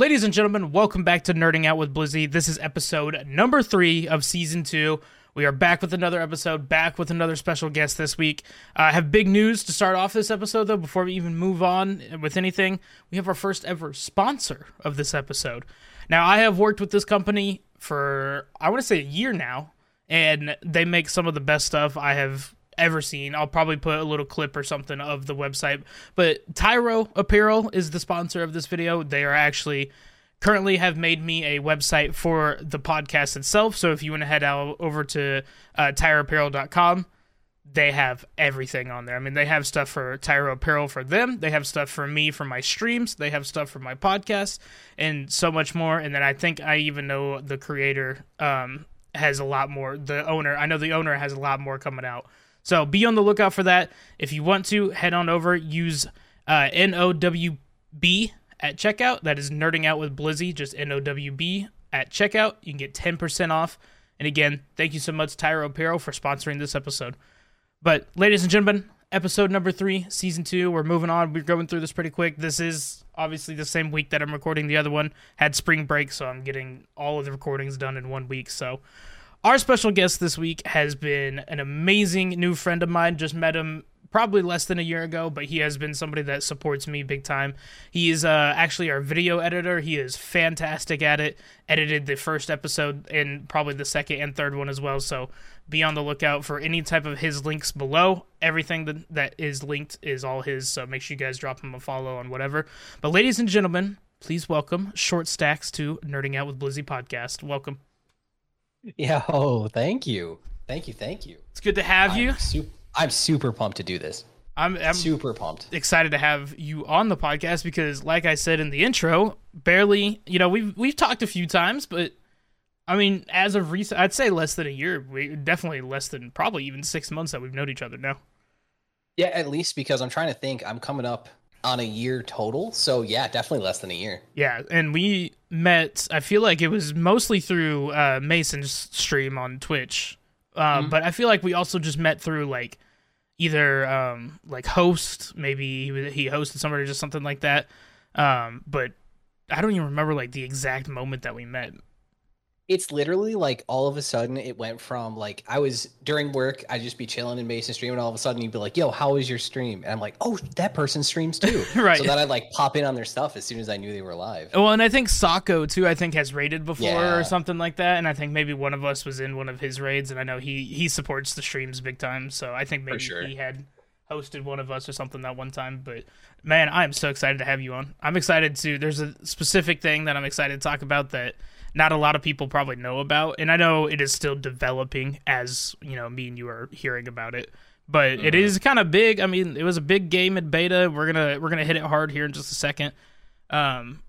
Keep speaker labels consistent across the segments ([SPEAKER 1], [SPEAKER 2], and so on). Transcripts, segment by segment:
[SPEAKER 1] Ladies and gentlemen, welcome back to Nerding Out with Blizzy. This is episode number three of season two. We are back with another episode, back with another special guest this week. Uh, I have big news to start off this episode, though, before we even move on with anything. We have our first ever sponsor of this episode. Now, I have worked with this company for, I want to say, a year now, and they make some of the best stuff I have ever seen. I'll probably put a little clip or something of the website. But Tyro Apparel is the sponsor of this video. They are actually currently have made me a website for the podcast itself. So if you want to head out over to uh, tyroapparel.com, they have everything on there. I mean, they have stuff for Tyro Apparel for them. They have stuff for me for my streams. They have stuff for my podcast and so much more. And then I think I even know the creator um, has a lot more. The owner, I know the owner has a lot more coming out. So be on the lookout for that. If you want to, head on over, use uh, NOWB at checkout. That is Nerding Out with Blizzy, just NOWB at checkout. You can get 10% off. And again, thank you so much, Tyro Apparel, for sponsoring this episode. But, ladies and gentlemen, episode number three, season two. We're moving on. We're going through this pretty quick. This is obviously the same week that I'm recording the other one. Had spring break, so I'm getting all of the recordings done in one week. So, our special guest this week has been an amazing new friend of mine. Just met him probably less than a year ago, but he has been somebody that supports me big time. He is uh, actually our video editor. He is fantastic at it. Edited the first episode and probably the second and third one as well. So be on the lookout for any type of his links below. Everything that, that is linked is all his. So make sure you guys drop him a follow on whatever. But ladies and gentlemen, please welcome Short Stacks to Nerding Out with Blizzy podcast. Welcome.
[SPEAKER 2] Yeah. Oh, thank you. Thank you. Thank you.
[SPEAKER 1] It's good to have
[SPEAKER 2] I'm
[SPEAKER 1] you.
[SPEAKER 2] Super, I'm super pumped to do this.
[SPEAKER 1] I'm, I'm
[SPEAKER 2] super pumped.
[SPEAKER 1] excited to have you on the podcast because, like I said in the intro, barely, you know, we've we've talked a few times, but I mean, as of recent, I'd say less than a year. We definitely less than probably even six months that we've known each other now.
[SPEAKER 2] Yeah, at least because I'm trying to think. I'm coming up on a year total, so yeah, definitely less than a year.
[SPEAKER 1] Yeah, and we met. I feel like it was mostly through uh, Mason's stream on Twitch, uh,
[SPEAKER 2] Mhm.
[SPEAKER 1] but I feel like we also just met through like either um, like host, maybe he he hosted somebody or just something like that. Um, but I don't even remember like the exact moment that we met.
[SPEAKER 2] It's literally like all of a sudden it went from like I was during work, I'd just be chilling in Mason stream, and all of a sudden you'd be like, "Yo, how was your stream?" And I'm like, "Oh, that person streams too."
[SPEAKER 1] Right.
[SPEAKER 2] So then I'd like pop in on their stuff as soon as I knew they were live.
[SPEAKER 1] Well, and I think Sako too. I think has raided before
[SPEAKER 2] Yeah.
[SPEAKER 1] or something like that, and I think maybe one of us was in one of his raids, and I know he he supports the streams big time. So I think maybe
[SPEAKER 2] sure.
[SPEAKER 1] he had hosted one of us or something that one time. But man, I am so excited to have you on. I'm excited to. There's a specific thing that I'm excited to talk about that not a lot of people probably know about, and I know it is still developing as you know me and you are hearing about it. But it
[SPEAKER 2] Mhm.
[SPEAKER 1] is kind of big. I mean, it was a big game in beta. We're gonna we're gonna hit it hard here in just a second. Um,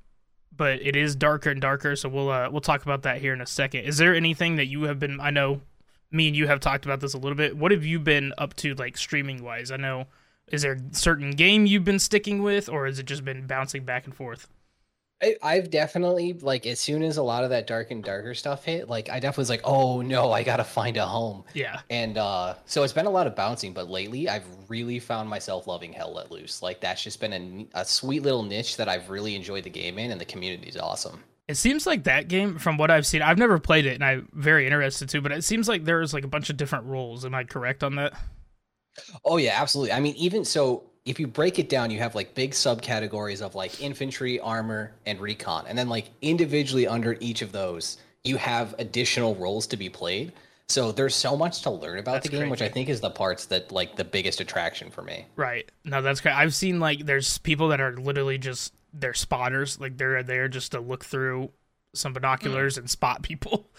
[SPEAKER 1] but it is Dark and Darker. So we'll uh, we'll talk about that here in a second. Is there anything that you have been? I know me and you have talked about this a little bit. What have you been up to, like streaming wise? I know. Is there a certain game you've been sticking with, or has it just been bouncing back and forth?
[SPEAKER 2] I, I've definitely like as soon as a lot of that dark and darker stuff hit, like I definitely was like, "Oh no, I gotta find a home."
[SPEAKER 1] Yeah,
[SPEAKER 2] And uh, so it's been a lot of bouncing, but lately I've really found myself loving Hell Let Loose. Like that's just been a, a sweet little niche that I've really enjoyed the game in, and the community's awesome.
[SPEAKER 1] it seems like that game, from what I've seen, I've never played it, and I'm very interested to. But it seems like there's like a bunch of different rules. Am I correct on that?
[SPEAKER 2] Oh yeah, absolutely. I mean, even so, if you break it down, you have like big subcategories of like infantry, armor, and recon, and then like individually under each of those, you have additional roles to be played. So there's so much to learn about
[SPEAKER 1] That's
[SPEAKER 2] the game, which I think is the parts that like the biggest attraction for me.
[SPEAKER 1] Right. No, that's great. I've seen like there's people that are literally just they're spotters. Like they're there just to look through some binoculars and spot people.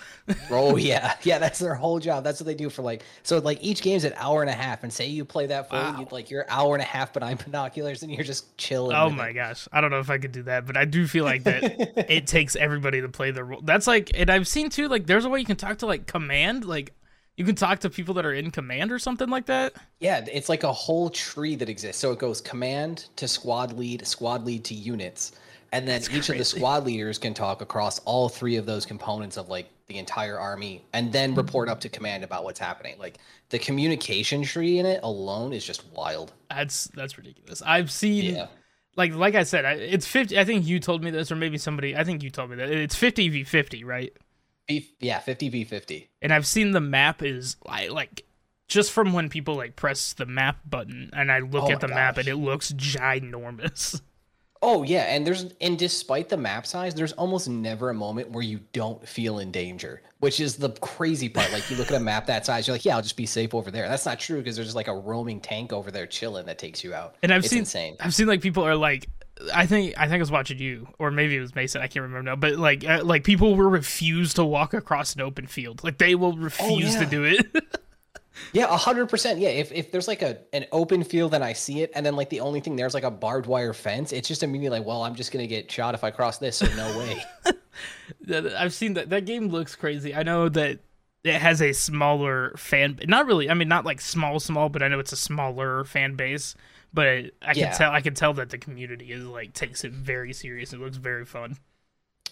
[SPEAKER 2] Oh yeah, yeah. That's their whole job. That's what they do for like. So like each game's an hour and a half, and say you play that for
[SPEAKER 1] Wow.
[SPEAKER 2] you like you're hour and a half behind binoculars, and you're just chilling.
[SPEAKER 1] oh my
[SPEAKER 2] it.
[SPEAKER 1] gosh. I don't know if I could do that, but I do feel like that it takes everybody to play the role. That's like and I've seen too like there's a way you can talk to like command, like you can talk to people that are in command or something like that.
[SPEAKER 2] Yeah, it's like a whole tree that exists. So it goes command to squad lead, squad lead to units, and then each of the squad leaders can talk across all three of those components of like the entire army, and
[SPEAKER 1] Mm-hmm.
[SPEAKER 2] then report up to command about what's happening. Like the communication tree in it alone is just wild.
[SPEAKER 1] That's that's ridiculous. I've seen
[SPEAKER 2] Yeah.
[SPEAKER 1] like like I said, it's fifty. I think you told me this, or maybe somebody. I think you told me that it's fifty v fifty, right?
[SPEAKER 2] yeah, fifty v fifty.
[SPEAKER 1] And I've seen the map is like like just from when people like press the map button and I look oh at the gosh. map and it looks ginormous.
[SPEAKER 2] Oh yeah, and there's and despite the map size, there's almost never a moment where you don't feel in danger, which is the crazy part. Like you look at a map that size, you're like, yeah, I'll just be safe over there. That's not true because there's like a roaming tank over there chilling that takes you out.
[SPEAKER 1] And I've
[SPEAKER 2] it's
[SPEAKER 1] seen
[SPEAKER 2] insane.
[SPEAKER 1] I've seen like people are like I think I think I was watching you, or maybe it was Mason. I can't remember now. But like, uh, like people will refuse to walk across an open field. Like they will refuse oh, yeah. to do it.
[SPEAKER 2] Yeah, hundred percent. Yeah, if, if there's like a an open field and I see it, and then like the only thing there's like a barbed wire fence, it's just immediately like, well, I'm just gonna get shot if I cross this. So no way.
[SPEAKER 1] I've seen that. That game looks crazy. I know that it has a smaller fan. Not really. I mean, not like small, small, but I know it's a smaller fan base. But I can yeah. tell. I can tell that the community is like takes it very serious. It looks very fun.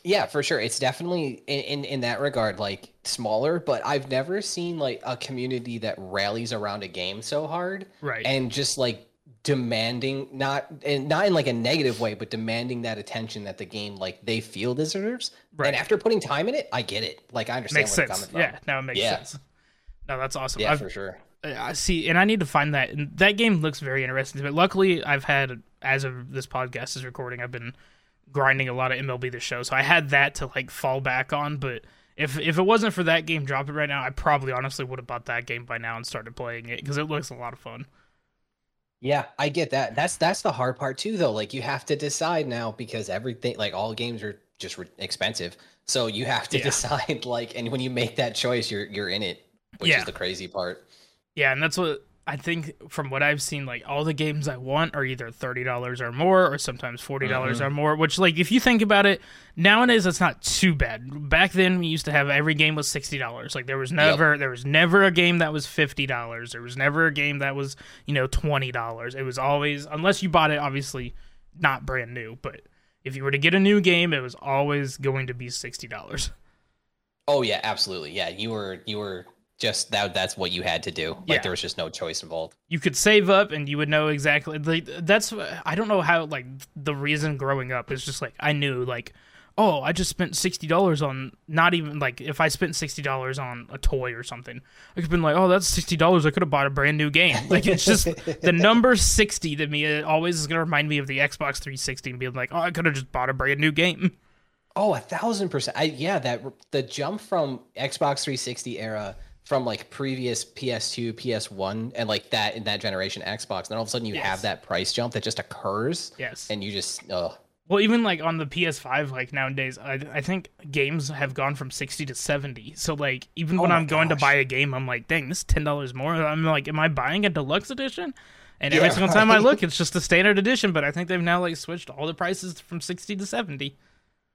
[SPEAKER 2] Yeah, for sure. It's definitely in, in, in that regard like smaller, but I've never seen like a community that rallies around a game so hard.
[SPEAKER 1] Right.
[SPEAKER 2] And just like demanding not and not in like a negative way, but demanding that attention that the game like they feel deserves. Right. And after putting time in it, I get it. Like I understand
[SPEAKER 1] makes sense. Yeah, now it makes yeah. sense. No, that's awesome.
[SPEAKER 2] Yeah, I've, for sure.
[SPEAKER 1] I see, and I need to find that. And that game looks very interesting. But luckily, I've had as of this podcast is recording, I've been grinding a lot of MLB the Show, so I had that to like fall back on. But if if it wasn't for that game dropping right now, I probably honestly would have bought that game by now and started playing it because it looks a lot of fun.
[SPEAKER 2] Yeah, I get that. That's that's the hard part too, though. Like you have to decide now because everything, like all games, are just re- expensive. So you have to yeah. decide. Like, and when you make that choice, you're you're in it, which yeah. is the crazy part.
[SPEAKER 1] Yeah, and that's what I think from what I've seen, like all the games I want are either thirty dollars or more, or sometimes forty dollars mm-hmm. or more. Which, like, if you think about it, nowadays that's not too bad. Back then, we used to have every game was sixty dollars. Like, there was never, yep. there was never a game that was fifty dollars. There was never a game that was, you know, twenty dollars. It was always, unless you bought it, obviously, not brand new. But if you were to get a new game, it was always going to be sixty dollars.
[SPEAKER 2] Oh yeah, absolutely. Yeah, you were you were just that that's what you had to do. Like yeah. there was just no choice involved.
[SPEAKER 1] You could save up and you would know exactly like that's I don't know how like the reason growing up is just like I knew like oh, I just spent sixty dollars on not even like if I spent sixty dollars on a toy or something, I could have been like, oh, that's sixty dollars. I could have bought a brand new game. Like it's just the number sixty to me. It always is gonna remind me of the Xbox 360 and being like, oh, I could have just bought a brand new game.
[SPEAKER 2] Oh, a thousand percent. I, yeah, that the jump from Xbox 360 era from like previous PS2, PS1, and like that in that generation Xbox. And then all of a sudden you yes. have that price jump that just occurs.
[SPEAKER 1] Yes.
[SPEAKER 2] And you just, oh.
[SPEAKER 1] Well, even like on the PS5, like nowadays, I, I think games have gone from 60 to 70. So, like, even oh when I'm gosh. going to buy a game, I'm like, dang, this is $10 more. I'm like, am I buying a deluxe edition? And every single time I look, it's just a standard edition. But I think they've now like switched all the prices from 60 to 70.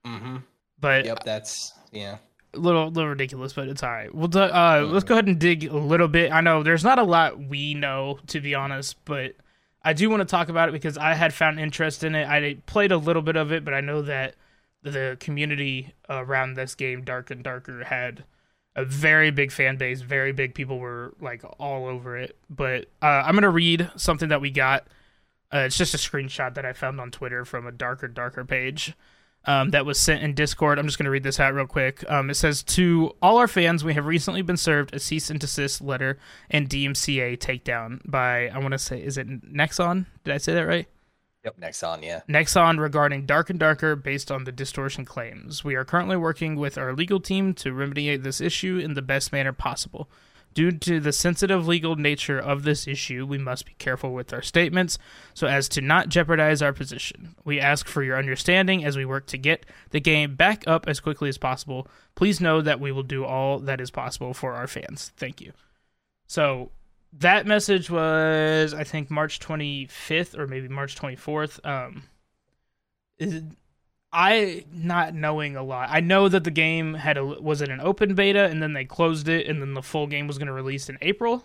[SPEAKER 2] Mm-hmm.
[SPEAKER 1] But
[SPEAKER 2] yep, that's yeah
[SPEAKER 1] little little ridiculous, but it's all right. We'll uh, mm-hmm. let's go ahead and dig a little bit. I know there's not a lot we know to be honest, but I do want to talk about it because I had found interest in it. I played a little bit of it, but I know that the community around this game, Dark and Darker, had a very big fan base. Very big people were like all over it. But uh, I'm gonna read something that we got. Uh, it's just a screenshot that I found on Twitter from a Darker Darker page um, that was sent in Discord. I'm just going to read this out real quick. Um, it says To all our fans, we have recently been served a cease and desist letter and DMCA takedown by, I want to say, is it Nexon? Did I say that right?
[SPEAKER 2] Yep, Nexon, yeah.
[SPEAKER 1] Nexon regarding Dark and Darker based on the distortion claims. We are currently working with our legal team to remediate this issue in the best manner possible. Due to the sensitive legal nature of this issue, we must be careful with our statements so as to not jeopardize our position. We ask for your understanding as we work to get the game back up as quickly as possible. Please know that we will do all that is possible for our fans. Thank you. So that message was, I think, March 25th or maybe March 24th. Um, is I not knowing a lot. I know that the game had a was it an open beta and then they closed it and then the full game was going to release in April.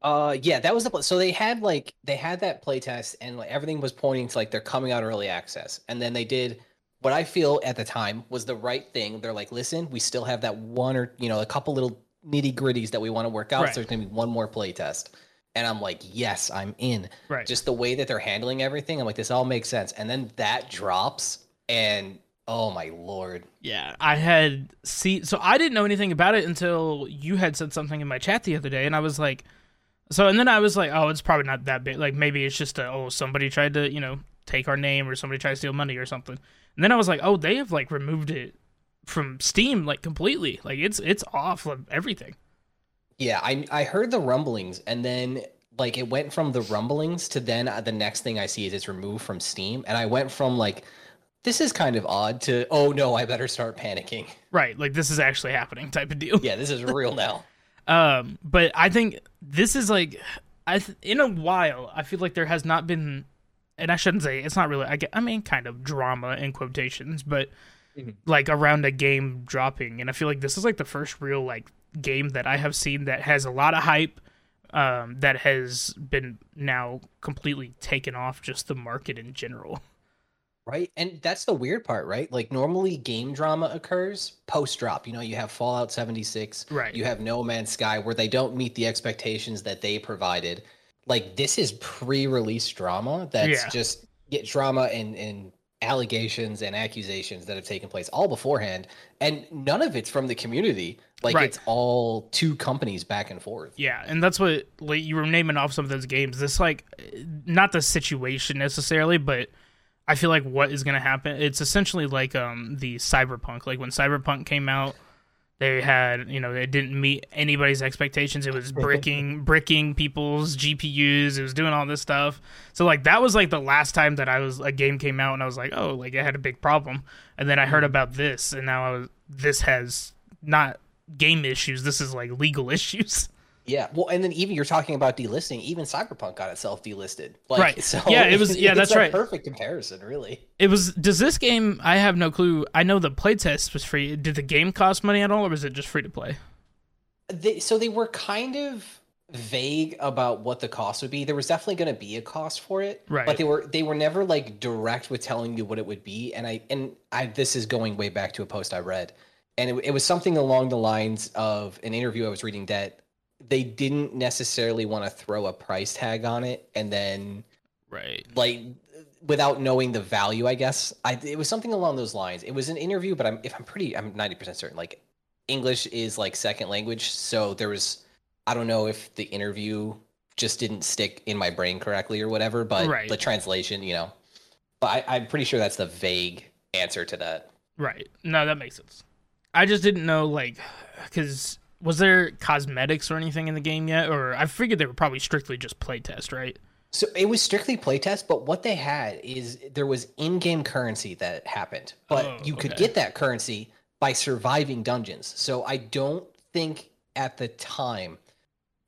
[SPEAKER 2] Uh yeah, that was the so they had like they had that playtest and like everything was pointing to like they're coming out early access. And then they did what I feel at the time was the right thing. They're like, "Listen, we still have that one or, you know, a couple little nitty-gritties that we want to work out. Right. So there's going to be one more playtest." And I'm like, yes, I'm in.
[SPEAKER 1] Right.
[SPEAKER 2] Just the way that they're handling everything, I'm like, this all makes sense. And then that drops, and oh my lord,
[SPEAKER 1] Yeah, I had see so I didn't know anything about it until you had said something in my chat the other day and I was like so and then I was like, oh, it's probably not that big. Like maybe it's just a oh, somebody tried to, you know, take our name or somebody tried to steal money or something. And then I was like, oh, they have like removed it from Steam like completely. Like it's it's off of everything.
[SPEAKER 2] Yeah, I I heard the rumblings, and then like it went from the rumblings to then uh, the next thing I see is it's removed from Steam, and I went from like this is kind of odd to oh no, I better start panicking.
[SPEAKER 1] Right, like this is actually happening type of deal.
[SPEAKER 2] Yeah, this is real now.
[SPEAKER 1] Um, but I think this is like, I th- in a while, I feel like there has not been, and I shouldn't say it's not really. I get, I mean, kind of drama in quotations, but
[SPEAKER 2] Mhm.
[SPEAKER 1] like around a game dropping, and I feel like this is like the first real like game that I have seen that has a lot of hype. Um, that has been now completely taken off just the market in general.
[SPEAKER 2] Right. And that's the weird part, right? Like normally game drama occurs post drop. You know, you have Fallout 76,
[SPEAKER 1] Right.
[SPEAKER 2] you have No Man's Sky where they don't meet the expectations that they provided. Like this is pre-release drama that's
[SPEAKER 1] Yeah.
[SPEAKER 2] just get drama and and allegations and accusations that have taken place all beforehand and none of it's from the community. Like
[SPEAKER 1] Right.
[SPEAKER 2] it's all two companies back and forth.
[SPEAKER 1] Yeah, and that's what like you were naming off some of those games. This like not the situation necessarily, but I feel like what is going to happen. It's essentially like um the Cyberpunk. Like when Cyberpunk came out, they had you know it didn't meet anybody's expectations. It was bricking bricking people's GPUs. It was doing all this stuff. So like that was like the last time that I was a game came out and I was like oh like it had a big problem. And then I heard mm. about this and now I was, this has not game issues. This is like legal issues.
[SPEAKER 2] Yeah, well, and then even you're talking about delisting. Even Cyberpunk got itself delisted. Like,
[SPEAKER 1] Right.
[SPEAKER 2] So
[SPEAKER 1] Yeah, it was- yeah, that's
[SPEAKER 2] a
[SPEAKER 1] right.
[SPEAKER 2] Perfect comparison, really.
[SPEAKER 1] It was. Does this game? I have no clue. I know the playtest was free. Did the game cost money at all, or was it just free to play?
[SPEAKER 2] They, so they were kind of vague about what the cost would be. There was definitely going to be a cost for it,
[SPEAKER 1] Right.
[SPEAKER 2] But they were they were never like direct with telling you what it would be. And I and I this is going way back to a post I read, and it, it was something along the lines of an interview I was reading that they didn't necessarily want to throw a price tag on it, and then
[SPEAKER 1] Right.
[SPEAKER 2] like without knowing the value i guess i it was something along those lines it was an interview but i'm if i'm pretty i'm 90% certain like english is like second language so there was i don't know if the interview just didn't stick in my brain correctly or whatever but
[SPEAKER 1] Right.
[SPEAKER 2] the translation you know but I, i'm pretty sure that's the vague answer to that
[SPEAKER 1] Right. No, that makes sense. I just didn't know like because was there cosmetics or anything in the game yet, or I figured they were probably strictly just playtest, right?
[SPEAKER 2] So it was strictly playtest, but what they had is there was in-game currency that happened, but
[SPEAKER 1] Oh,
[SPEAKER 2] you could
[SPEAKER 1] okay.
[SPEAKER 2] get that currency by surviving dungeons. So I don't think at the time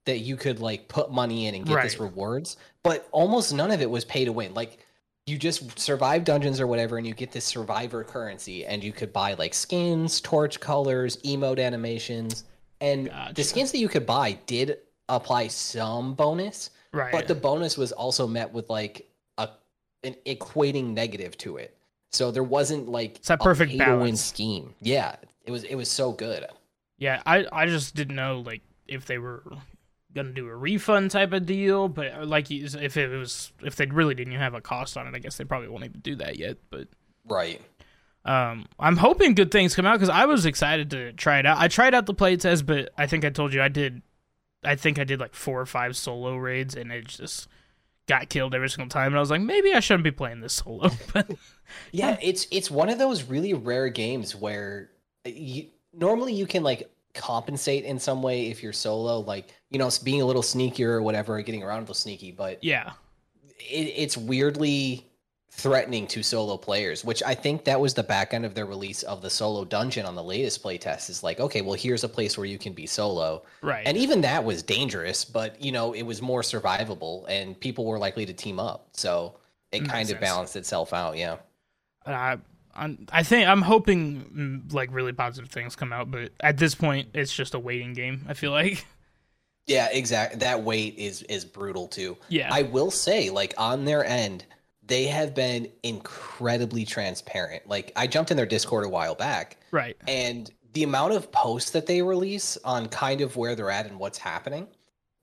[SPEAKER 2] that you could like put money in and get this rewards, but almost none of it was pay to win. Like you just survive dungeons or whatever and you get this survivor currency and you could buy like skins, torch colors, emote animations, and
[SPEAKER 1] Gotcha.
[SPEAKER 2] the skins that you could buy did apply some bonus
[SPEAKER 1] Right.
[SPEAKER 2] but the bonus was also met with like a an equating negative to it. So there wasn't like
[SPEAKER 1] It's that
[SPEAKER 2] a
[SPEAKER 1] perfect
[SPEAKER 2] win
[SPEAKER 1] balance.
[SPEAKER 2] scheme. Yeah, it was it was so good.
[SPEAKER 1] yeah, I I just didn't know like if they were gonna do a refund type of deal, but uh, like if it was if they really didn't have a cost on it, I guess they probably won't even do that yet. But
[SPEAKER 2] Right.
[SPEAKER 1] Um, I'm hoping good things come out because I was excited to try it out. I tried out the playtest, but I think I told you I did. I think I did like four or five solo raids, and it just got killed every single time. And I was like, maybe I shouldn't be playing this solo. but
[SPEAKER 2] Yeah, it's it's one of those really rare games where you normally you can like compensate in some way if you're solo, like you know, being a little sneakier or whatever, getting around a little sneaky. But
[SPEAKER 1] yeah,
[SPEAKER 2] it, it's weirdly threatening to solo players, which I think that was the back end of their release of the solo dungeon on the latest playtest. Is like, okay, well, here's a place where you can be solo,
[SPEAKER 1] right.
[SPEAKER 2] and even that was dangerous, but you know, it was more survivable, and people were likely to team up, so it
[SPEAKER 1] Makes
[SPEAKER 2] kind of balanced itself out. Yeah.
[SPEAKER 1] I, I'm, I think I'm hoping mm, like really positive things come out, but at this point, it's just a waiting game. I feel like,
[SPEAKER 2] Yeah, exactly. That wait is is brutal too.
[SPEAKER 1] yeah,
[SPEAKER 2] I will say, like on their end, they have been incredibly transparent. Like I jumped in their Discord a while back,
[SPEAKER 1] right,
[SPEAKER 2] and the amount of posts that they release on kind of where they're at and what's happening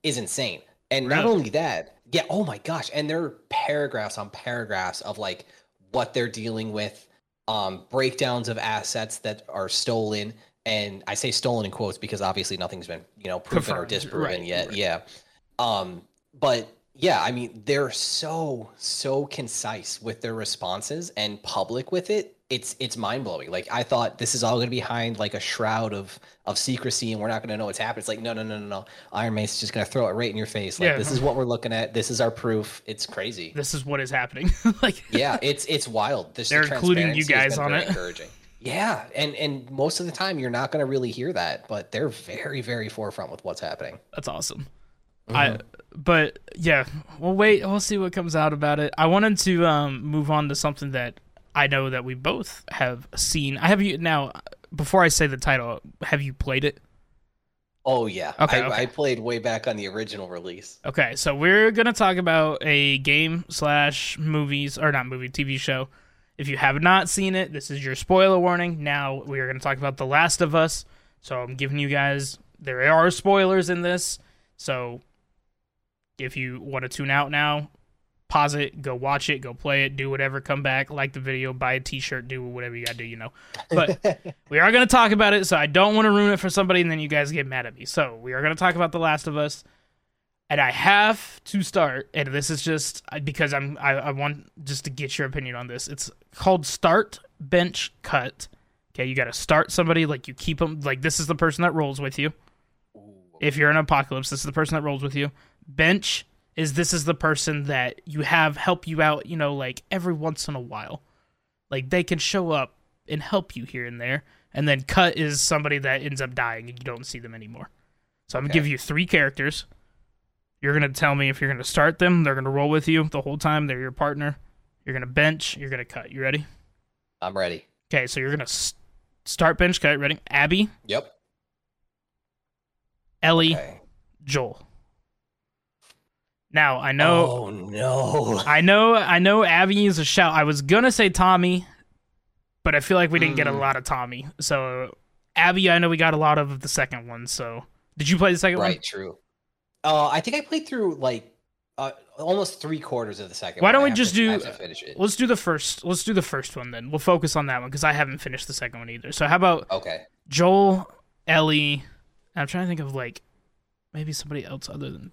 [SPEAKER 2] is insane. And not only that, yeah, oh my gosh, and there are paragraphs on paragraphs of like what they're dealing with, um, breakdowns of assets that are stolen. And I say stolen in quotes because obviously nothing's been, you know, proven or disproven
[SPEAKER 1] right,
[SPEAKER 2] yet.
[SPEAKER 1] right.
[SPEAKER 2] Yeah. Um, but yeah, I mean, they're so, so concise with their responses and public with it. It's it's mind blowing. Like I thought this is all gonna be behind like a shroud of of secrecy and we're not gonna know what's happened. It's like, no, no, no, no, no. Iron is just gonna throw it right in your face. Like
[SPEAKER 1] Yeah.
[SPEAKER 2] this is what we're looking at. This is our proof. It's crazy.
[SPEAKER 1] This is what is happening. like,
[SPEAKER 2] Yeah, it's it's wild. This, the
[SPEAKER 1] They're including you guys on it.
[SPEAKER 2] Encouraging. Yeah, and and most of the time you're not gonna really hear that, but they're very very forefront with what's happening.
[SPEAKER 1] that's awesome.
[SPEAKER 2] Mm-hmm.
[SPEAKER 1] I, but yeah, we'll wait. We'll see what comes out about it. I wanted to um, move on to something that I know that we both have seen. I have you now. Before I say the title, have you played it?
[SPEAKER 2] Oh yeah.
[SPEAKER 1] Okay,
[SPEAKER 2] I,
[SPEAKER 1] okay.
[SPEAKER 2] I played way back on the original release.
[SPEAKER 1] Okay, so we're gonna talk about a game slash movies or not movie TV show. If you have not seen it, this is your spoiler warning. Now we are gonna talk about The Last of Us. So I'm giving you guys there are spoilers in this. So if you want to tune out now, pause it, go watch it, go play it, do whatever, come back, like the video, buy a T-shirt, do whatever you gotta do, you know. But we are going to talk about it, so I don't want to ruin it for somebody and then you guys get mad at me. So we are going to talk about The Last of Us, and I have to start, and this is just uh, because I'm I, I want just to get your opinion on this. It's called Start Bench Cut. Okay, you got to start somebody like you keep them like this is the person that rolls with you. If you're in apocalypse, this is the person that rolls with you. Bench is this is the person that you have help you out, you know, like every once in a while. Like they can show up and help you here and there. And then cut is somebody that ends up dying and you don't see them anymore. So I'm gonna give you three characters. You're gonna tell me if you're gonna start them. They're gonna roll with you the whole time. They're your partner. You're gonna bench. You're gonna cut. You ready?
[SPEAKER 2] I'm ready.
[SPEAKER 1] Okay, so you're gonna s- start bench cut. Ready? Abby,
[SPEAKER 2] Yep.
[SPEAKER 1] Ellie,
[SPEAKER 2] Okay.
[SPEAKER 1] Joel. Now I know,
[SPEAKER 2] Oh no.
[SPEAKER 1] I know, I know. Abby is a shout. I was gonna say Tommy, but I feel like we didn't get a
[SPEAKER 2] Mm.
[SPEAKER 1] lot of Tommy. So Abby, I know we got a lot of the second one. So did you play the second
[SPEAKER 2] Right. True. Uh, I think I played through like uh, almost three quarters of the second.
[SPEAKER 1] Why
[SPEAKER 2] one.
[SPEAKER 1] don't we just
[SPEAKER 2] to-
[SPEAKER 1] do-? Let's do the first. Let's do the first one then. We'll focus on that one because I haven't finished the second one either. So how about
[SPEAKER 2] Okay.
[SPEAKER 1] Joel, Ellie? I'm trying to think of like maybe somebody else other than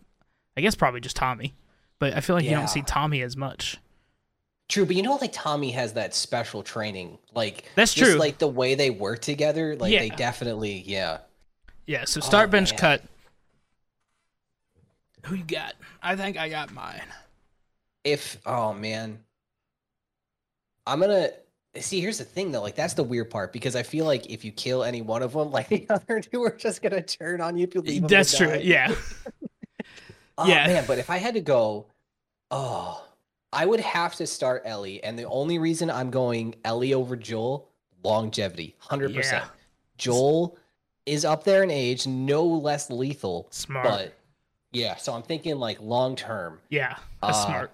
[SPEAKER 1] I guess probably just Tommy. But I feel like you don't see Tommy as much.
[SPEAKER 2] True, but you know, like Tommy has that special training. Like
[SPEAKER 1] That's
[SPEAKER 2] just,
[SPEAKER 1] true.
[SPEAKER 2] Like the way they work together, like they definitely, yeah.
[SPEAKER 1] Yeah, so oh, start
[SPEAKER 2] Oh,
[SPEAKER 1] bench
[SPEAKER 2] man.
[SPEAKER 1] cut. Who you got? I think I got mine.
[SPEAKER 2] If oh man, I'm gonna see. Here's the thing though, like that's the weird part because I feel like if you kill any one of them, like the other two are just gonna turn on you if you leave
[SPEAKER 1] That's true.
[SPEAKER 2] die.
[SPEAKER 1] Yeah.
[SPEAKER 2] Oh,
[SPEAKER 1] Yeah.
[SPEAKER 2] man, but if I had to go, oh, I would have to start Ellie, and the only reason I'm going Ellie over Joel, longevity, hundred
[SPEAKER 1] Yeah.
[SPEAKER 2] percent. Joel is up there in age, no less lethal,
[SPEAKER 1] Smart.
[SPEAKER 2] but yeah. So I'm thinking like long term.
[SPEAKER 1] yeah. That's
[SPEAKER 2] Uh,
[SPEAKER 1] smart.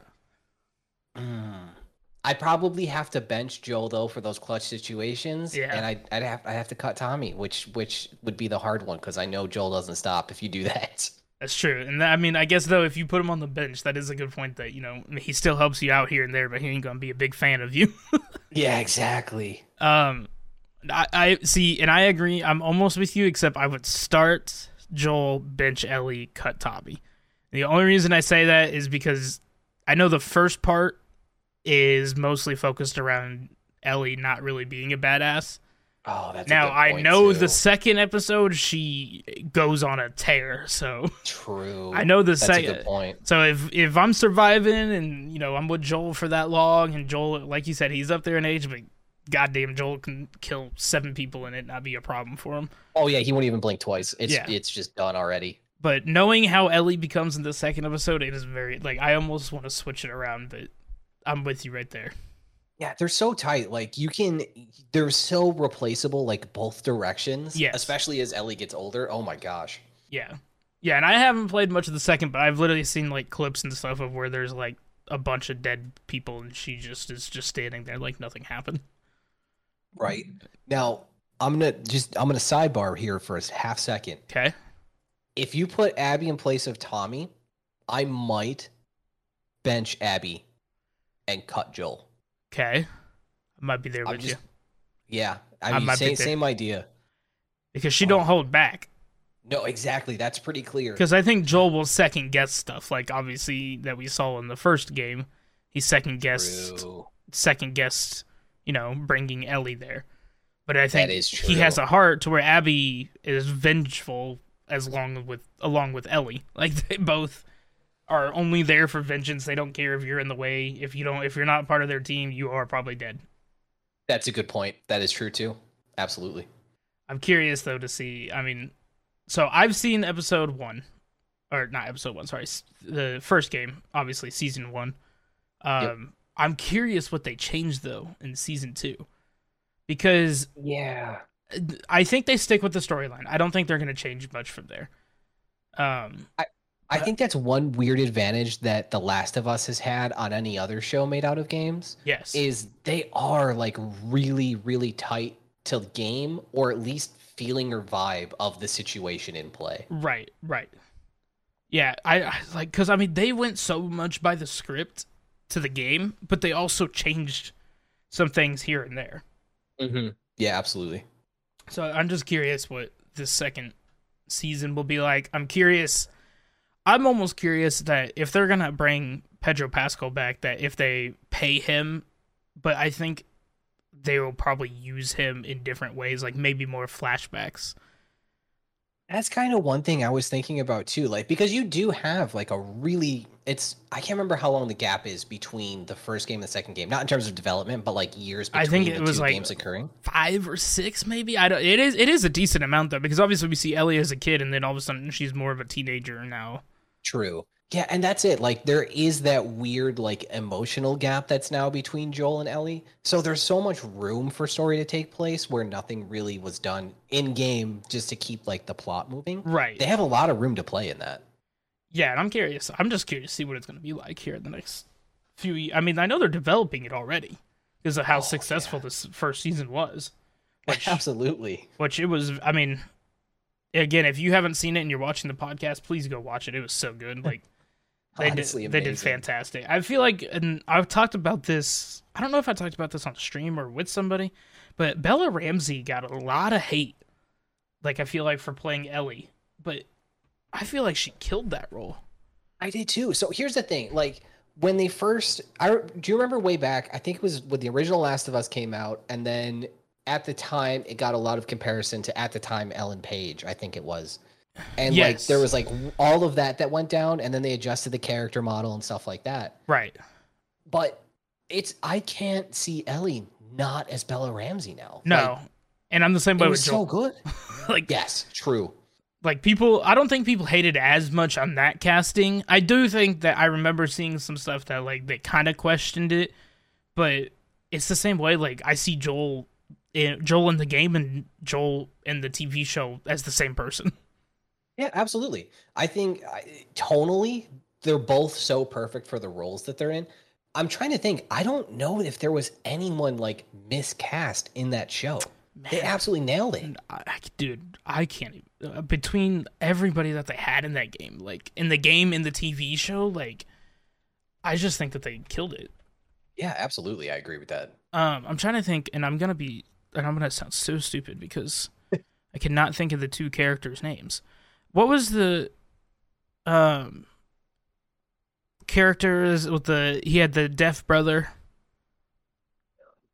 [SPEAKER 2] Mm. I'd probably have to bench Joel though for those clutch situations.
[SPEAKER 1] Yeah.
[SPEAKER 2] And I'd, I'd have I have to cut Tommy, which which would be the hard one because I know Joel doesn't stop if you do that.
[SPEAKER 1] That's true. And that, I mean, I guess though, if you put him on the bench, that is a good point. That you know he still helps you out here and there, but he ain't gonna be a big fan of you.
[SPEAKER 2] Yeah, exactly.
[SPEAKER 1] um, I, I see, and I agree. I'm almost with you, except I would start Joel, bench Ellie, cut Tommy. The only reason I say that is because I know the first part is mostly focused around Ellie not really being a badass.
[SPEAKER 2] Oh, that's a
[SPEAKER 1] now I know
[SPEAKER 2] too.
[SPEAKER 1] the second episode she goes on a tear, so
[SPEAKER 2] True.
[SPEAKER 1] I know the second.
[SPEAKER 2] point.
[SPEAKER 1] So if if I'm surviving and you know I'm with Joel for that long, and Joel, like you said, he's up there in age, but goddamn, Joel can kill seven people and it not be a problem for him.
[SPEAKER 2] Oh yeah, he won't even blink twice. It's
[SPEAKER 1] Yeah.
[SPEAKER 2] it's just done already.
[SPEAKER 1] But knowing how Ellie becomes in the second episode, it is very like I almost want to switch it around, but I'm with you right there.
[SPEAKER 2] Yeah, they're so tight. Like you can, they're so replaceable. Like both directions.
[SPEAKER 1] Yeah,
[SPEAKER 2] Especially as Ellie gets older. Oh my gosh.
[SPEAKER 1] Yeah, yeah, and I haven't played much of the second, but I've literally seen like clips and stuff of where there's like a bunch of dead people and she just is just standing there like nothing happened.
[SPEAKER 2] Right now, I'm gonna just I'm gonna sidebar here for a half second.
[SPEAKER 1] Okay.
[SPEAKER 2] If you put Abby in place of Tommy, I might bench Abby and cut Joel.
[SPEAKER 1] Okay, I might be there
[SPEAKER 2] I'm
[SPEAKER 1] with
[SPEAKER 2] just-
[SPEAKER 1] you
[SPEAKER 2] Yeah,
[SPEAKER 1] I
[SPEAKER 2] I mean,
[SPEAKER 1] might be
[SPEAKER 2] same,
[SPEAKER 1] there.
[SPEAKER 2] same idea.
[SPEAKER 1] because she
[SPEAKER 2] Oh.
[SPEAKER 1] don't hold back.
[SPEAKER 2] No, exactly. That's pretty clear.
[SPEAKER 1] Because I think Joel will second guess stuff, like obviously that we saw in the first game. He second guessed,
[SPEAKER 2] True.
[SPEAKER 1] second guessed, you know, bringing Ellie there. But I think he has a heart to where Abby is vengeful as long with along with Ellie. Like they both are only there for vengeance. They don't care if you're in the way. If you don't, if you're not part of their team, you are probably dead.
[SPEAKER 2] That's a good point. That is true too. Absolutely.
[SPEAKER 1] I'm curious though to see. I mean, so I've seen episode one, or not episode one. Sorry, the first game, obviously season one. Um,
[SPEAKER 2] Yep.
[SPEAKER 1] I'm curious what they changed though in season two, because
[SPEAKER 2] Yeah.
[SPEAKER 1] I think they stick with the storyline. I don't think they're going to change much from there. Um,
[SPEAKER 2] I think that's one weird advantage that The Last of Us has had on any other show made out of games
[SPEAKER 1] yes,
[SPEAKER 2] is they are like really, really tight to the game or at least feeling or vibe of the situation in play.
[SPEAKER 1] right, right. Yeah, I, I like because I mean they went so much by the script to the game, but they also changed some things here and there.
[SPEAKER 2] Mm-hmm. Yeah, absolutely.
[SPEAKER 1] So I'm just curious what this second season will be like. I'm curious. I'm almost curious that if they're gonna bring Pedro Pascal back, that if they pay him, but I think they will probably use him in different ways, like maybe more flashbacks.
[SPEAKER 2] That's kind of one thing I was thinking about too. Like, because you do have like a really, it's, I can't remember how long the gap is between the first game and the second game, not in terms of development, but like years
[SPEAKER 1] I
[SPEAKER 2] between
[SPEAKER 1] think it
[SPEAKER 2] the
[SPEAKER 1] was
[SPEAKER 2] two
[SPEAKER 1] like-
[SPEAKER 2] games occurring.
[SPEAKER 1] Five or six, maybe. I don't. It is. It is a decent amount though, because obviously we see Ellie as a kid, and then all of a sudden she's more of a teenager now.
[SPEAKER 2] True. Yeah, and that's it. Like there is that weird like emotional gap that's now between Joel and Ellie. So there's so much room for story to take place where nothing really was done in game just to keep like the plot moving.
[SPEAKER 1] Right.
[SPEAKER 2] They have a lot of room to play in that.
[SPEAKER 1] Yeah, and I'm curious. I'm just curious to see what it's going to be like here in the next few. ye- I mean, I know they're developing it already because of how
[SPEAKER 2] Oh,
[SPEAKER 1] successful
[SPEAKER 2] yeah.
[SPEAKER 1] this first season was. Which,
[SPEAKER 2] Absolutely.
[SPEAKER 1] which it was. I mean, again, if you haven't seen it and you're watching the podcast, please go watch it. It was so good. Like they
[SPEAKER 2] Honestly
[SPEAKER 1] did, they did fantastic. I feel like, and I've talked about this. I don't know if I talked about this on stream or with somebody, but Bella Ramsey got a lot of hate. Like I feel like for playing Ellie, but I feel like she killed that role.
[SPEAKER 2] I did too. So here's the thing, like when they first I do you remember way back, I think it was when the original Last of Us came out and then at the time it got a lot of comparison to at the time Ellen Page, I think it was. And like there was like all of that that went down and then they adjusted the character model and stuff like that.
[SPEAKER 1] Right.
[SPEAKER 2] But it's I can't see Ellie not as Bella Ramsey now.
[SPEAKER 1] No.
[SPEAKER 2] Like,
[SPEAKER 1] and I'm the same
[SPEAKER 2] it
[SPEAKER 1] way with
[SPEAKER 2] was so good.
[SPEAKER 1] like
[SPEAKER 2] Yes, true.
[SPEAKER 1] like people I don't think people hated as much on that casting. I do think that I remember seeing some stuff that like they kind of questioned it, but it's the same way like I see Joel in Joel in the game and Joel in the TV show as the same person.
[SPEAKER 2] Yeah, absolutely. I think I- tonally, they're both so perfect for the roles that they're in. I'm trying to think. I don't know if there was anyone like miscast in that show. They absolutely nailed it.
[SPEAKER 1] I, I- dude, I can't even, uh, between everybody that they had in that game, like in the game in the TV show, like I just think that they killed it.
[SPEAKER 2] Yeah, absolutely. I agree with that.
[SPEAKER 1] Um, I'm trying to think, and I'm gonna be, and I'm gonna sound so stupid because I cannot think of the two characters' names. What was the, um, characters with the? He had the deaf brother.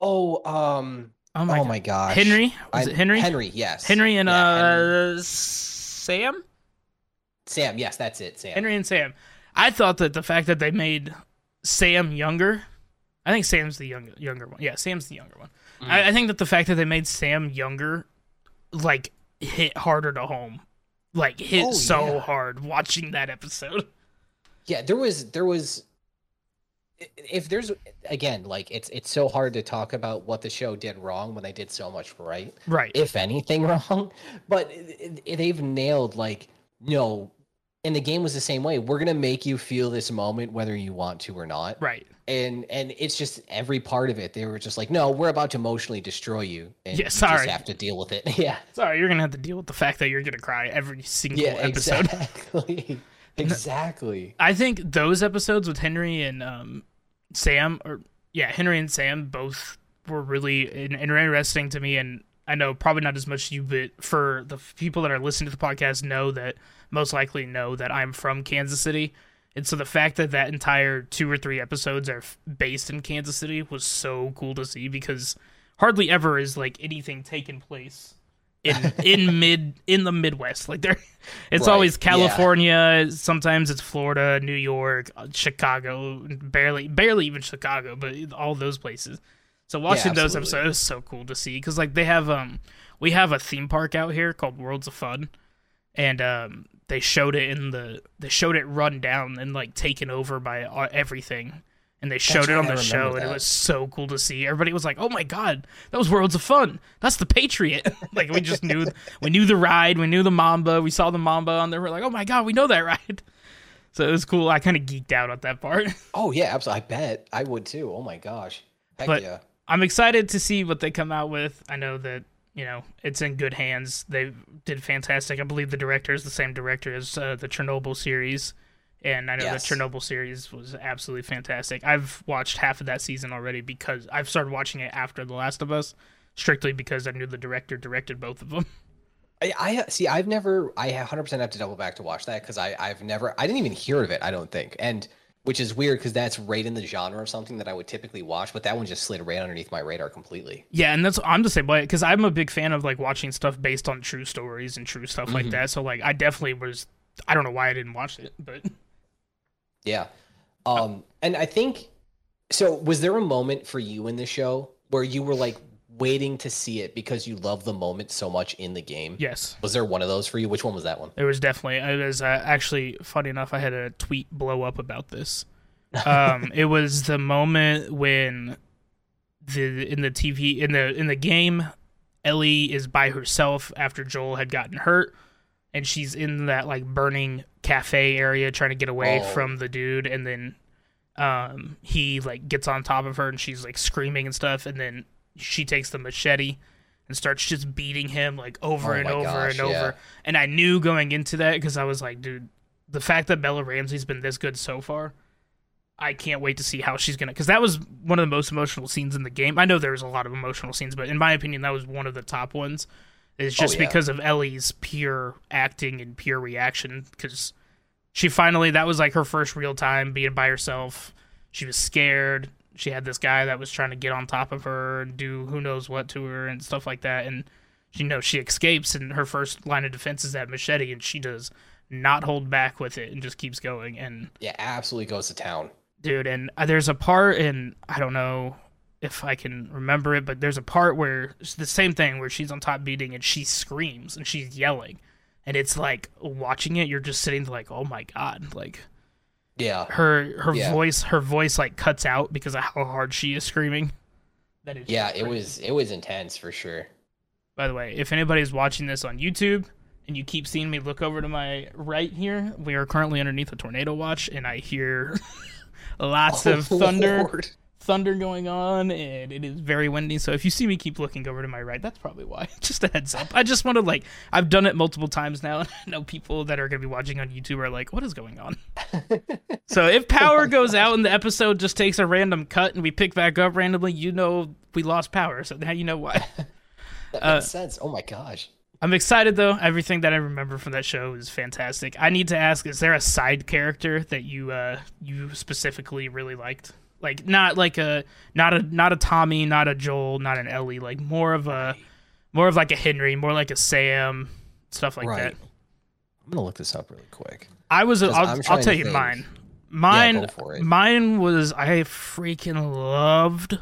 [SPEAKER 2] Oh, um,
[SPEAKER 1] Oh my,
[SPEAKER 2] oh
[SPEAKER 1] God.
[SPEAKER 2] my gosh,
[SPEAKER 1] Henry was
[SPEAKER 2] I-
[SPEAKER 1] it Henry?
[SPEAKER 2] Henry, yes.
[SPEAKER 1] Henry and
[SPEAKER 2] Yeah,
[SPEAKER 1] uh
[SPEAKER 2] Henry.
[SPEAKER 1] Sam.
[SPEAKER 2] Sam, yes, that's it. Sam.
[SPEAKER 1] Henry and Sam. I thought that the fact that they made Sam younger, I think Sam's the younger younger one. Yeah, Sam's the younger one.
[SPEAKER 2] Mm.
[SPEAKER 1] I, I think that the fact that they made Sam younger, like, hit harder to home, like hit
[SPEAKER 2] Oh,
[SPEAKER 1] so
[SPEAKER 2] yeah.
[SPEAKER 1] hard watching that episode.
[SPEAKER 2] Yeah, there was there was if there's again like it's it's so hard to talk about what the show did wrong when they did so much right.
[SPEAKER 1] Right.
[SPEAKER 2] if anything wrong but it, it- they've nailed like no and the game was the same way we're gonna make you feel this moment whether you want to or not
[SPEAKER 1] right.
[SPEAKER 2] And and it's just every part of it they were just like no we're about to emotionally destroy you and
[SPEAKER 1] Yeah,
[SPEAKER 2] you
[SPEAKER 1] sorry.
[SPEAKER 2] just have to deal with it yeah
[SPEAKER 1] Sorry, you're gonna have to deal with the fact that you're gonna cry every single
[SPEAKER 2] yeah
[SPEAKER 1] episode.
[SPEAKER 2] exactly exactly.
[SPEAKER 1] I think those episodes with Henry and um, Sam, or yeah, Henry and Sam both were really in- interesting to me. And I know probably not as much you, but for the people that are listening to the podcast, know that most likely know that I'm from Kansas City. And so the fact that that entire two or three episodes are f- based in Kansas City was so cool to see because hardly ever is like anything taking place in in mid in the Midwest. Like there, it's
[SPEAKER 2] Right,
[SPEAKER 1] always
[SPEAKER 2] yeah.
[SPEAKER 1] California. Sometimes it's Florida, New York, uh, Chicago. Barely, barely even Chicago, but all those places. So watching those episodes is so cool to see because like they have um we have a theme park out here called Worlds of Fun, and um they showed it in the they showed it run down and like taken over by uh, everything. And they showed it on the show,
[SPEAKER 2] remember
[SPEAKER 1] and it was so cool to see. Everybody was like, "Oh my god, that was Worlds of Fun! That's the Patriot!" like we just knew, we knew the ride, we knew the Mamba, we saw the Mamba on there. We're like, "Oh my god, we know that ride!" So it was cool. I kind of geeked out at that part.
[SPEAKER 2] Oh yeah, absolutely. I bet I would too. Oh my gosh. Heck
[SPEAKER 1] But-
[SPEAKER 2] yeah.
[SPEAKER 1] I'm excited to see what they come out with. I know that you know it's in good hands. They did fantastic. I believe the director is the same director as uh, the Chernobyl series, and I know
[SPEAKER 2] Yes.
[SPEAKER 1] the Chernobyl series was absolutely fantastic. I've watched half of that season already because I've started watching it after The Last of Us, strictly because I knew the director directed both of them.
[SPEAKER 2] I, I see. I've never. I 100 percent have to double back to watch that because I I've never. I didn't even hear of it. I don't think. And which is weird because that's right in the genre of something that I would typically watch. But that one just slid right underneath my radar completely.
[SPEAKER 1] Yeah, and that's I'm the same way because I'm a big fan of like watching stuff based on true stories and true stuff
[SPEAKER 2] Mm-hmm.
[SPEAKER 1] like that. So like I definitely was. I don't know why I didn't watch it, but
[SPEAKER 2] Yeah. Um. And I think. So was there a moment for you in the show where you were like waiting to see it because you love the moment so much in the game?
[SPEAKER 1] yes.
[SPEAKER 2] Was there one of those for you? Which one was that one?
[SPEAKER 1] There was definitely. It was uh, actually funny enough. I had a tweet blow up about this. Um, it was the moment when the in the TV in the in the game, Ellie is by herself after Joel had gotten hurt, and she's in that like burning cafe area trying to get away
[SPEAKER 2] Oh.
[SPEAKER 1] from the dude, and then um he like gets on top of her and she's like screaming and stuff, and then she takes the machete and starts just beating him like over
[SPEAKER 2] Oh
[SPEAKER 1] and over
[SPEAKER 2] gosh,
[SPEAKER 1] and over.
[SPEAKER 2] yeah.
[SPEAKER 1] And I knew going into that because I was like, dude, the fact that Bella Ramsey's been this good so far, I can't wait to see how she's gonna. Because that was one of the most emotional scenes in the game. I know there was a lot of emotional scenes, but in my opinion, that was one of the top ones. It's just
[SPEAKER 2] Oh, yeah.
[SPEAKER 1] because of Ellie's pure acting and pure reaction. Because she finally, that was like her first real time being by herself. She was scared. She had this guy that was trying to get on top of her and do who knows what to her and stuff like that. And you know she escapes, and her first line of defense is that machete, and she does not hold back with it and just keeps going. And
[SPEAKER 2] Yeah, absolutely goes to town.
[SPEAKER 1] dude and uh, there's a part in i don't know if i can remember it but there's a part where it's the same thing where she's on top beating and she screams and she's yelling and it's like watching it you're just sitting like oh my god like
[SPEAKER 2] Yeah.
[SPEAKER 1] her her
[SPEAKER 2] Yeah.
[SPEAKER 1] voice her voice like cuts out because of how hard she is screaming that is
[SPEAKER 2] Yeah, it was it was intense for sure.
[SPEAKER 1] by the way if anybody's watching this on youtube and you keep seeing me look over to my right here we are currently underneath a tornado watch and i hear lots of
[SPEAKER 2] Oh,
[SPEAKER 1] thunder
[SPEAKER 2] Lord.
[SPEAKER 1] Thunder going on and it is very windy. So if you see me keep looking over to my right that's probably why. Just a heads up. I just want to like i've done it multiple times now and i know people that are going to be watching on youtube are like what is going on? So if power goes out and the episode just takes a random cut and we pick back up randomly you know we lost power. So now you know why.
[SPEAKER 2] That
[SPEAKER 1] Uh,
[SPEAKER 2] makes sense. Oh my gosh.
[SPEAKER 1] i'm excited though. Everything that i remember from that show is fantastic. I need to ask is there a side character that you uh you specifically really liked like not like a not a not a tommy not a joel not an ellie like more of a more of like a henry more like a sam stuff like
[SPEAKER 2] right.
[SPEAKER 1] that
[SPEAKER 2] I'm gonna look this up really quick.
[SPEAKER 1] i was i'll, I'll tell you
[SPEAKER 2] think.
[SPEAKER 1] mine mine
[SPEAKER 2] it.
[SPEAKER 1] mine was i freaking loved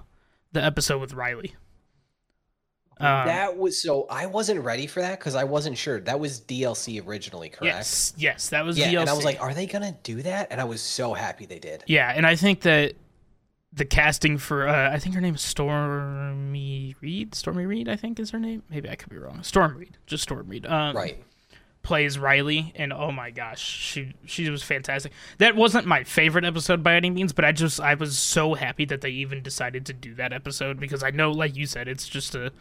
[SPEAKER 1] the episode with riley Um,
[SPEAKER 2] that was so I wasn't ready for that because I wasn't sure. That was DLC originally, correct?
[SPEAKER 1] yes yes that was
[SPEAKER 2] Yeah,
[SPEAKER 1] DLC.
[SPEAKER 2] and I was like, are they gonna do that? And I was so happy they did.
[SPEAKER 1] Yeah, and I think that the casting for uh, I think her name is Stormy Reed. Stormy Reed, I think is her name. Maybe I could be wrong. Storm Reed, just Storm Reed. Um,
[SPEAKER 2] Right.
[SPEAKER 1] Plays Riley, and oh my gosh, she she was fantastic. That wasn't my favorite episode by any means, but I just I was so happy that they even decided to do that episode because I know, like you said, it's just a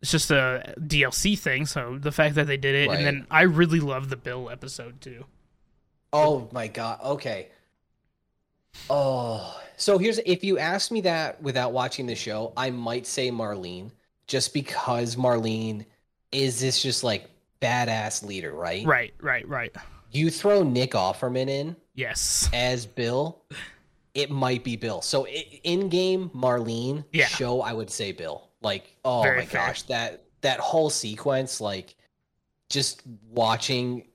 [SPEAKER 1] it's just a DLC thing. So the fact that they did it,
[SPEAKER 2] Right.
[SPEAKER 1] and then I really love the Bill episode too.
[SPEAKER 2] Oh my god. Okay. Oh, so here's if you asked me that without watching the show, I might say Marlene, just because Marlene is this just like badass leader, right?
[SPEAKER 1] Right, right, right.
[SPEAKER 2] You throw Nick Offerman in
[SPEAKER 1] Yes.
[SPEAKER 2] as Bill, it might be Bill. So in game Marlene
[SPEAKER 1] Yeah.
[SPEAKER 2] show, I would say Bill. Like, oh
[SPEAKER 1] Very
[SPEAKER 2] my
[SPEAKER 1] fair.
[SPEAKER 2] gosh, that that whole sequence, like, just watching,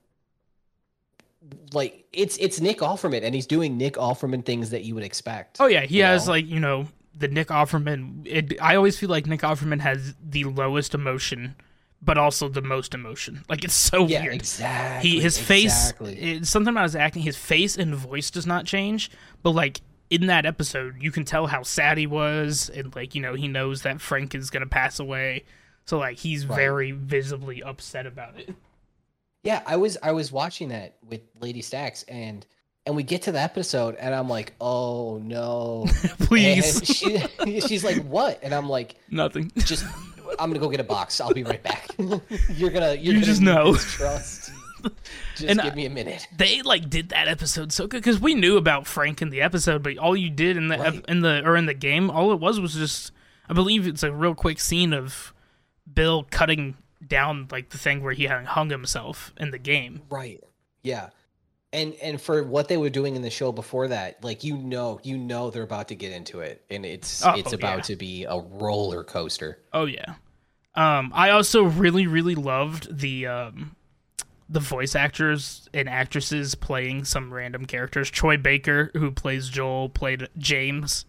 [SPEAKER 2] like it's it's Nick Offerman, and he's doing Nick Offerman things that you would expect.
[SPEAKER 1] Oh yeah, he has
[SPEAKER 2] know?
[SPEAKER 1] like you know the Nick Offerman. It, I always feel like Nick Offerman has the lowest emotion, but also the most emotion. Like it's so
[SPEAKER 2] yeah,
[SPEAKER 1] weird.
[SPEAKER 2] exactly.
[SPEAKER 1] he his
[SPEAKER 2] exactly.
[SPEAKER 1] face it's something about his acting his face and voice does not change but like in that episode you can tell how sad he was and like you know he knows that frank is gonna pass away so like he's
[SPEAKER 2] Right.
[SPEAKER 1] very visibly upset about it
[SPEAKER 2] Yeah, I was I was watching that with Lady Stacks, and and we get to the episode, and I'm like, oh no.
[SPEAKER 1] please
[SPEAKER 2] she, she's like, "What?" And I'm like,
[SPEAKER 1] nothing
[SPEAKER 2] "Just, I'm gonna go get a box. I'll be right back." you're gonna, you're
[SPEAKER 1] You
[SPEAKER 2] gonna
[SPEAKER 1] just know.
[SPEAKER 2] Trust. Just
[SPEAKER 1] And,
[SPEAKER 2] give me a minute.
[SPEAKER 1] they like did that episode so good because we knew about frank in the episode but all you did in the ep- in the or in the game all it was was just i believe it's a real quick scene of bill cutting down like the thing where he had hung himself in the game
[SPEAKER 2] Right. Yeah. And and for what they were doing in the show before that, like you know, you know they're about to get into it, and it's
[SPEAKER 1] Oh,
[SPEAKER 2] it's about
[SPEAKER 1] yeah.
[SPEAKER 2] to be a roller coaster.
[SPEAKER 1] Oh yeah. Um, I also really, really loved the um, the voice actors and actresses playing some random characters. Troy Baker, who plays Joel, played James.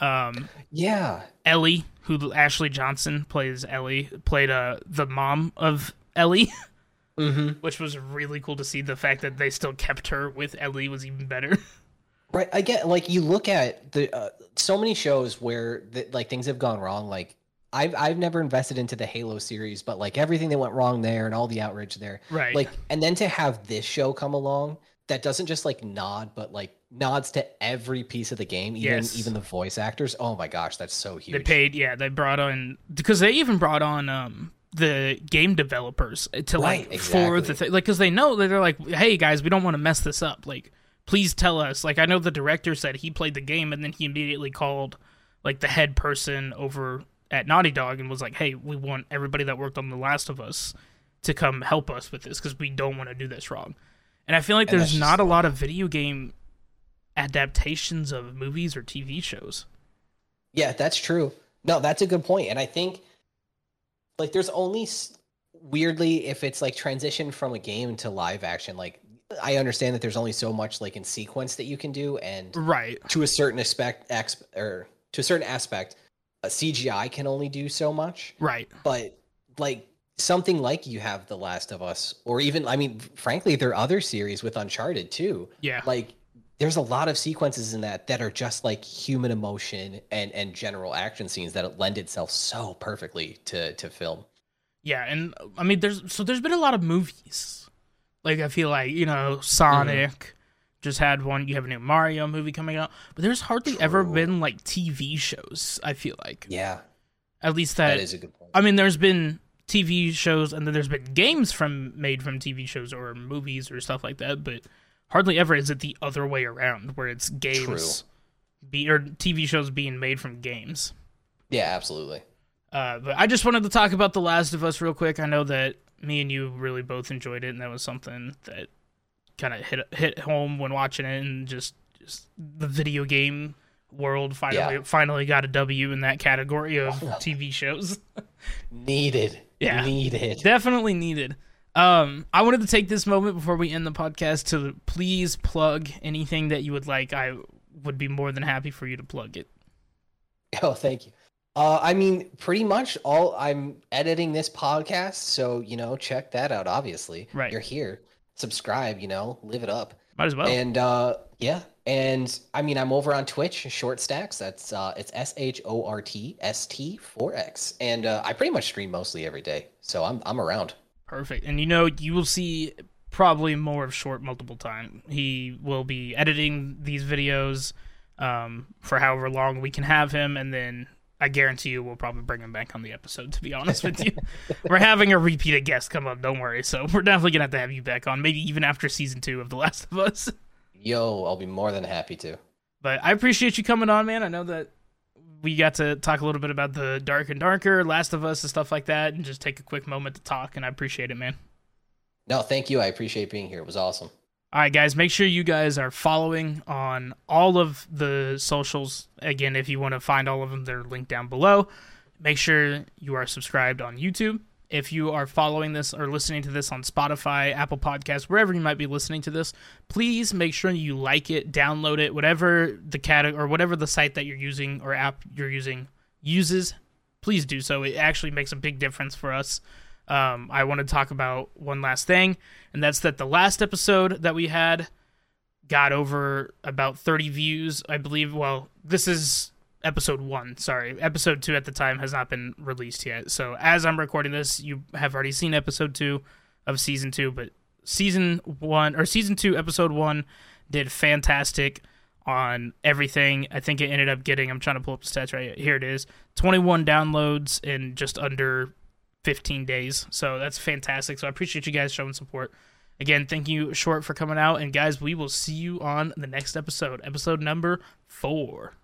[SPEAKER 1] Um,
[SPEAKER 2] Yeah.
[SPEAKER 1] Ellie, who Ashley Johnson plays Ellie, played uh the mom of Ellie,
[SPEAKER 2] Mm-hmm.
[SPEAKER 1] which was really cool to see. The fact that they still kept her with Ellie was even better.
[SPEAKER 2] Right. I get like you look at the uh, so many shows where the, like things have gone wrong. Like I've I've never invested into the Halo series, but like everything that went wrong there and all the outrage there,
[SPEAKER 1] right.
[SPEAKER 2] like and then to have this show come along that doesn't just like nod, but like nods to every piece of the game, even
[SPEAKER 1] Yes.
[SPEAKER 2] even the voice actors. Oh my gosh, that's so huge.
[SPEAKER 1] They paid, yeah. They brought on because they even brought on um the game developers to like
[SPEAKER 2] Right,
[SPEAKER 1] for the
[SPEAKER 2] exactly.
[SPEAKER 1] thing, like because they know that they're like, hey guys, we don't want to mess this up. Like, please tell us. Like, I know the director said he played the game and then he immediately called like the head person over at Naughty Dog and was like, hey, we want everybody that worked on The Last of Us to come help us with this because we don't want to do this wrong. And I feel like
[SPEAKER 2] And
[SPEAKER 1] there's not a lot of video game adaptations of movies or TV shows.
[SPEAKER 2] Yeah, that's true. No, that's a good point. And I think like there's only weirdly if it's like transition from a game to live action like I understand that there's only so much like in sequence that you can do and
[SPEAKER 1] Right.
[SPEAKER 2] to a certain aspect ex, or to a certain aspect a CGI can only do so much,
[SPEAKER 1] Right.
[SPEAKER 2] but like something like you have The Last of Us or even I mean frankly there are other series with Uncharted too
[SPEAKER 1] Yeah.
[SPEAKER 2] like there's a lot of sequences in that that are just like human emotion and and general action scenes that lend itself so perfectly to to film
[SPEAKER 1] Yeah, and I mean, there's so there's been a lot of movies. Like I feel like you know, Sonic mm-hmm. just had one. You have a new Mario movie coming out, but there's hardly ever been like TV shows. I feel like
[SPEAKER 2] yeah
[SPEAKER 1] at least that.
[SPEAKER 2] that is a good point
[SPEAKER 1] I mean, there's been TV shows, and then there's been games from made from TV shows or movies or stuff like that, but hardly ever is it the other way around, where it's games be or TV shows being made from games.
[SPEAKER 2] yeah absolutely
[SPEAKER 1] Uh, but I just wanted to talk about The Last of Us real quick. I know that me and you really both enjoyed it, and that was something that kind of hit hit home when watching it, and just, just the video game world finally
[SPEAKER 2] Yeah.
[SPEAKER 1] finally got a W in that category of TV shows.
[SPEAKER 2] needed
[SPEAKER 1] Yeah.
[SPEAKER 2] needed
[SPEAKER 1] Definitely needed. Um, I wanted to take this moment before we end the podcast to please plug anything that you would like. I would be more than happy for you to plug it.
[SPEAKER 2] oh thank you uh i mean pretty much all i'm editing this podcast so you know check that out obviously
[SPEAKER 1] Right.
[SPEAKER 2] you're here subscribe you know live it up
[SPEAKER 1] Might as well.
[SPEAKER 2] And uh yeah, and I mean I'm over on Twitch, Short Stacks. That's uh it's S H O R T S T 4X. And uh I pretty much stream mostly every day. So I'm I'm around.
[SPEAKER 1] Perfect. And you know, you will see probably more of Short multiple time. He will be editing these videos um, for however long we can have him, and then I guarantee you we'll probably bring him back on the episode. To be honest with you, we're having a repeated guest come up. Don't worry. So we're definitely gonna have to have you back on, maybe even after season two of The Last of Us.
[SPEAKER 2] Yo, I'll be more than happy to.
[SPEAKER 1] But I appreciate you coming on, man. I know that we got to talk a little bit about the Dark and Darker, Last of Us, and stuff like that, and just take a quick moment to talk. And I appreciate it, man.
[SPEAKER 2] No, thank you. I appreciate being here. It was awesome.
[SPEAKER 1] All right, guys, make sure you guys are following on all of the socials. Again, if you want to find all of them, they're linked down below. Make sure you are subscribed on YouTube. If you are following this or listening to this on Spotify, Apple Podcasts, wherever you might be listening to this, please make sure you like it, download it, whatever the cat or whatever the site that you're using or app you're using uses. Please do so. It actually makes a big difference for us. Um, I want to talk about one last thing, and that's that the last episode that we had got over about 30 views, I believe. Well, this is episode one. Sorry, episode two at the time has not been released yet. So as I'm recording this, you have already seen episode two of season two, but season one or season two, episode one did fantastic on everything. I think it ended up getting. I'm trying to pull up the stats right here. It is 21 downloads in just under 15 days. So that's fantastic. So I appreciate you guys showing support. Again, thank you, Short, for coming out. And guys, we will see you on the next episode, episode number four.